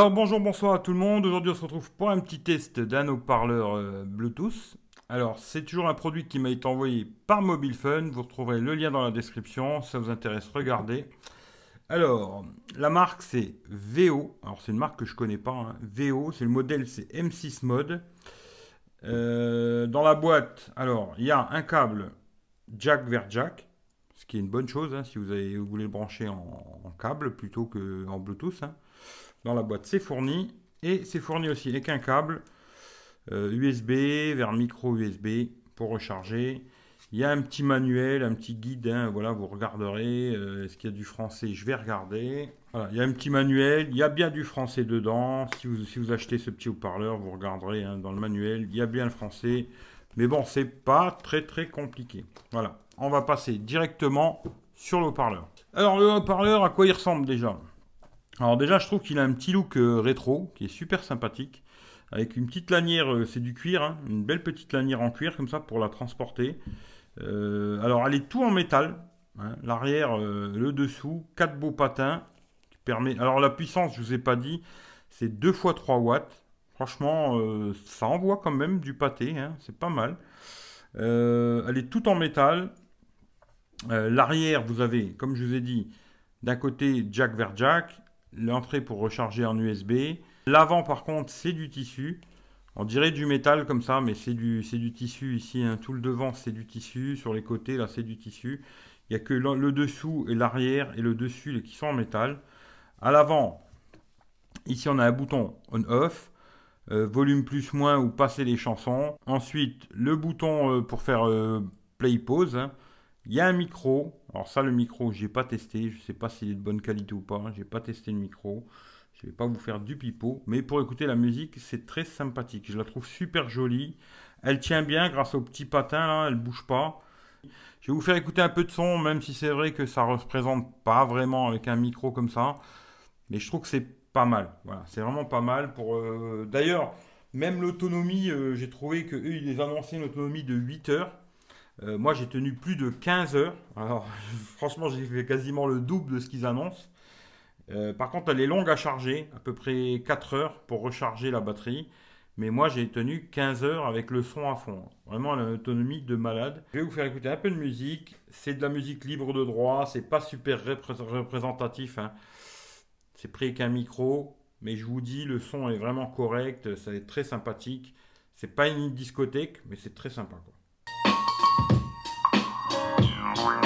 Alors bonjour, bonsoir à tout le monde. Aujourd'hui on se retrouve pour un petit test d'un haut-parleur euh, Bluetooth. Alors c'est toujours un produit qui m'a été envoyé par Mobile Fun. Vous retrouverez le lien dans la description. Ça vous intéresse, regardez. Alors la marque c'est VO. Alors c'est une marque que je connais pas. hein. VO, c'est le modèle c'est M6 Mode. Euh, dans la boîte, alors il y a un câble jack vers jack, ce qui est une bonne chose hein, si vous, voulez le brancher en, en câble plutôt qu'en Bluetooth. hein. Dans la boîte, c'est fourni et c'est fourni aussi avec un câble euh, USB vers micro USB pour recharger. Il y a un petit manuel, un petit guide. hein, voilà, vous regarderez. euh, Est-ce qu'il y a du français Je vais regarder. Voilà, il y a un petit manuel. Il y a bien du français dedans. Si vous, si vous achetez ce petit haut-parleur, vous regarderez hein, dans le manuel. Il y a bien le français. Mais bon, c'est pas très très compliqué. Voilà, on va passer directement sur le haut-parleur. Alors, le haut-parleur, à quoi il ressemble déjà? Alors, déjà, je trouve qu'il a un petit look euh, rétro qui est super sympathique. Avec une petite lanière, euh, c'est du cuir, hein, une belle petite lanière en cuir comme ça pour la transporter. Euh, alors, elle est tout en métal. hein, L'arrière, le dessous, quatre beaux patins. Qui permet... Alors, la puissance, je vous ai pas dit, c'est 2 fois 3 watts. Franchement, ça envoie quand même du pâté, hein, c'est pas mal. Elle est toute en métal. L'arrière, vous avez, comme je vous ai dit, d'un côté jack vers jack, l'entrée pour recharger en USB. L'avant, par contre, c'est du tissu. On dirait du métal comme ça, mais c'est du, du tissu ici. hein. Tout le devant, c'est du tissu. Sur les côtés, là, c'est du tissu. Il n'y a que le, dessous et l'arrière et le dessus qui sont en métal. À l'avant, ici, on a un bouton on-off. euh, volume plus moins ou passer les chansons. Ensuite, le bouton euh, pour faire euh, play pause. hein. Il y a un micro. Alors ça, le micro, j'ai pas testé. Je sais pas s'il est de bonne qualité ou pas. J'ai pas testé le micro. Je vais pas vous faire du pipeau. Mais pour écouter la musique, c'est très sympathique. Je la trouve super jolie. Elle tient bien grâce au petit patin. Elle bouge pas. Je vais vous faire écouter un peu de son, même si c'est vrai que ça représente pas vraiment avec un micro comme ça. Mais je trouve que c'est pas mal. Voilà, c'est vraiment pas mal. Pour euh, D'ailleurs, même l'autonomie, euh, j'ai trouvé que eux, ils annonçaient une autonomie de 8 heures. Euh, moi, j'ai tenu plus de 15 heures. Alors, franchement, j'ai fait quasiment le double de ce qu'ils annoncent. Euh, par contre, elle est longue à charger, à peu près 4 heures pour recharger la batterie. Mais moi, j'ai tenu 15 heures avec le son à fond. Vraiment, une autonomie de malade. Je vais vous faire écouter un peu de musique. C'est de la musique libre de droit. C'est pas super repré- représentatif. hein. C'est pris avec un micro. Mais je vous dis, le son est vraiment correct. Ça est très sympathique. C'est pas une discothèque, mais c'est très sympa. Voilà,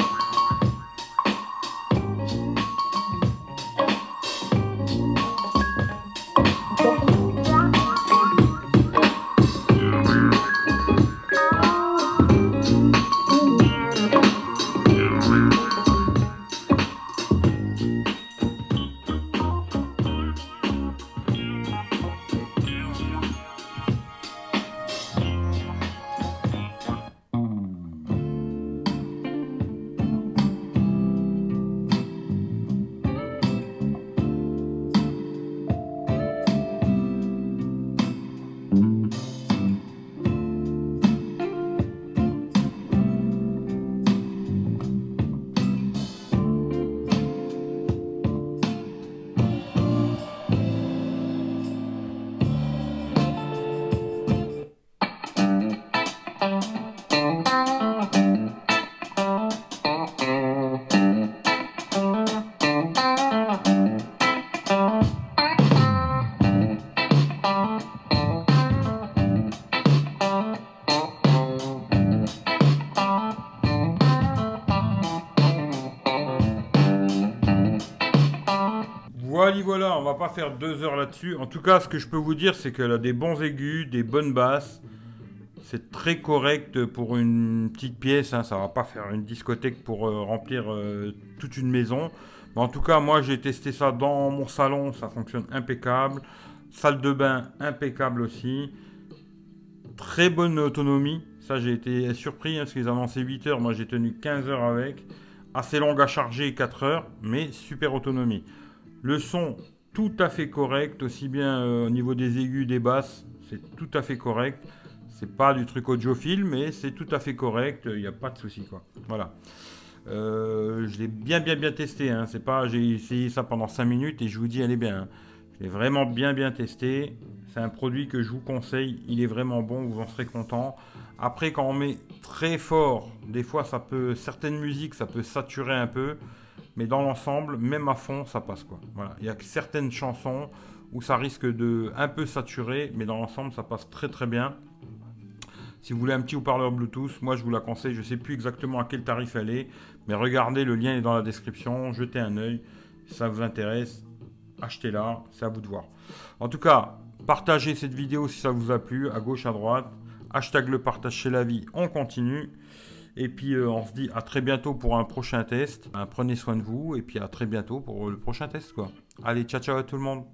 voilà, on va pas faire deux heures là-dessus. En tout cas, ce que je peux vous dire, c'est qu'elle a des bons aigus, des bonnes basses. C'est très correct pour une petite pièce. Hein. Ça va pas faire une discothèque pour euh, remplir euh, toute une maison. Mais en tout cas, moi, j'ai testé ça dans mon salon. Ça fonctionne impeccable. Salle de bain, impeccable aussi. Très bonne autonomie. Ça, j'ai été surpris hein, parce qu'ils annonçaient 8 heures. Moi, j'ai tenu 15 heures avec. Assez longue à charger, 4 heures, mais super autonomie. Le son, tout à fait correct, aussi bien euh, au niveau des aigus, des basses, c'est tout à fait correct. C'est pas du truc audiophile, mais c'est tout à fait correct, il n'y a pas de souci. Voilà. Euh, je l'ai bien bien bien testé, hein. c'est pas, j'ai essayé ça pendant 5 minutes et je vous dis elle est bien. hein. Je est vraiment bien bien testé. C'est un produit que je vous conseille. Il est vraiment bon, vous en serez content. Après, quand on met très fort, des fois, ça peut, certaines musiques, ça peut saturer un peu. Mais dans l'ensemble, même à fond, ça passe quoi. Voilà. Il y a certaines chansons où ça risque de un peu saturer, mais dans l'ensemble, ça passe très très bien. Si vous voulez un petit haut-parleur Bluetooth, moi je vous la conseille. Je ne sais plus exactement à quel tarif elle est, mais regardez, le lien est dans la description. Jetez un œil. Ça vous intéresse, achetez-la. C'est à vous de voir. En tout cas, partagez cette vidéo si ça vous a plu, à gauche, à droite. Hashtag le partage chez la vie. On continue. Et puis euh, on se dit à très bientôt pour un prochain test. Ben, prenez soin de vous et puis à très bientôt pour le prochain test quoi. Allez, ciao ciao à tout le monde.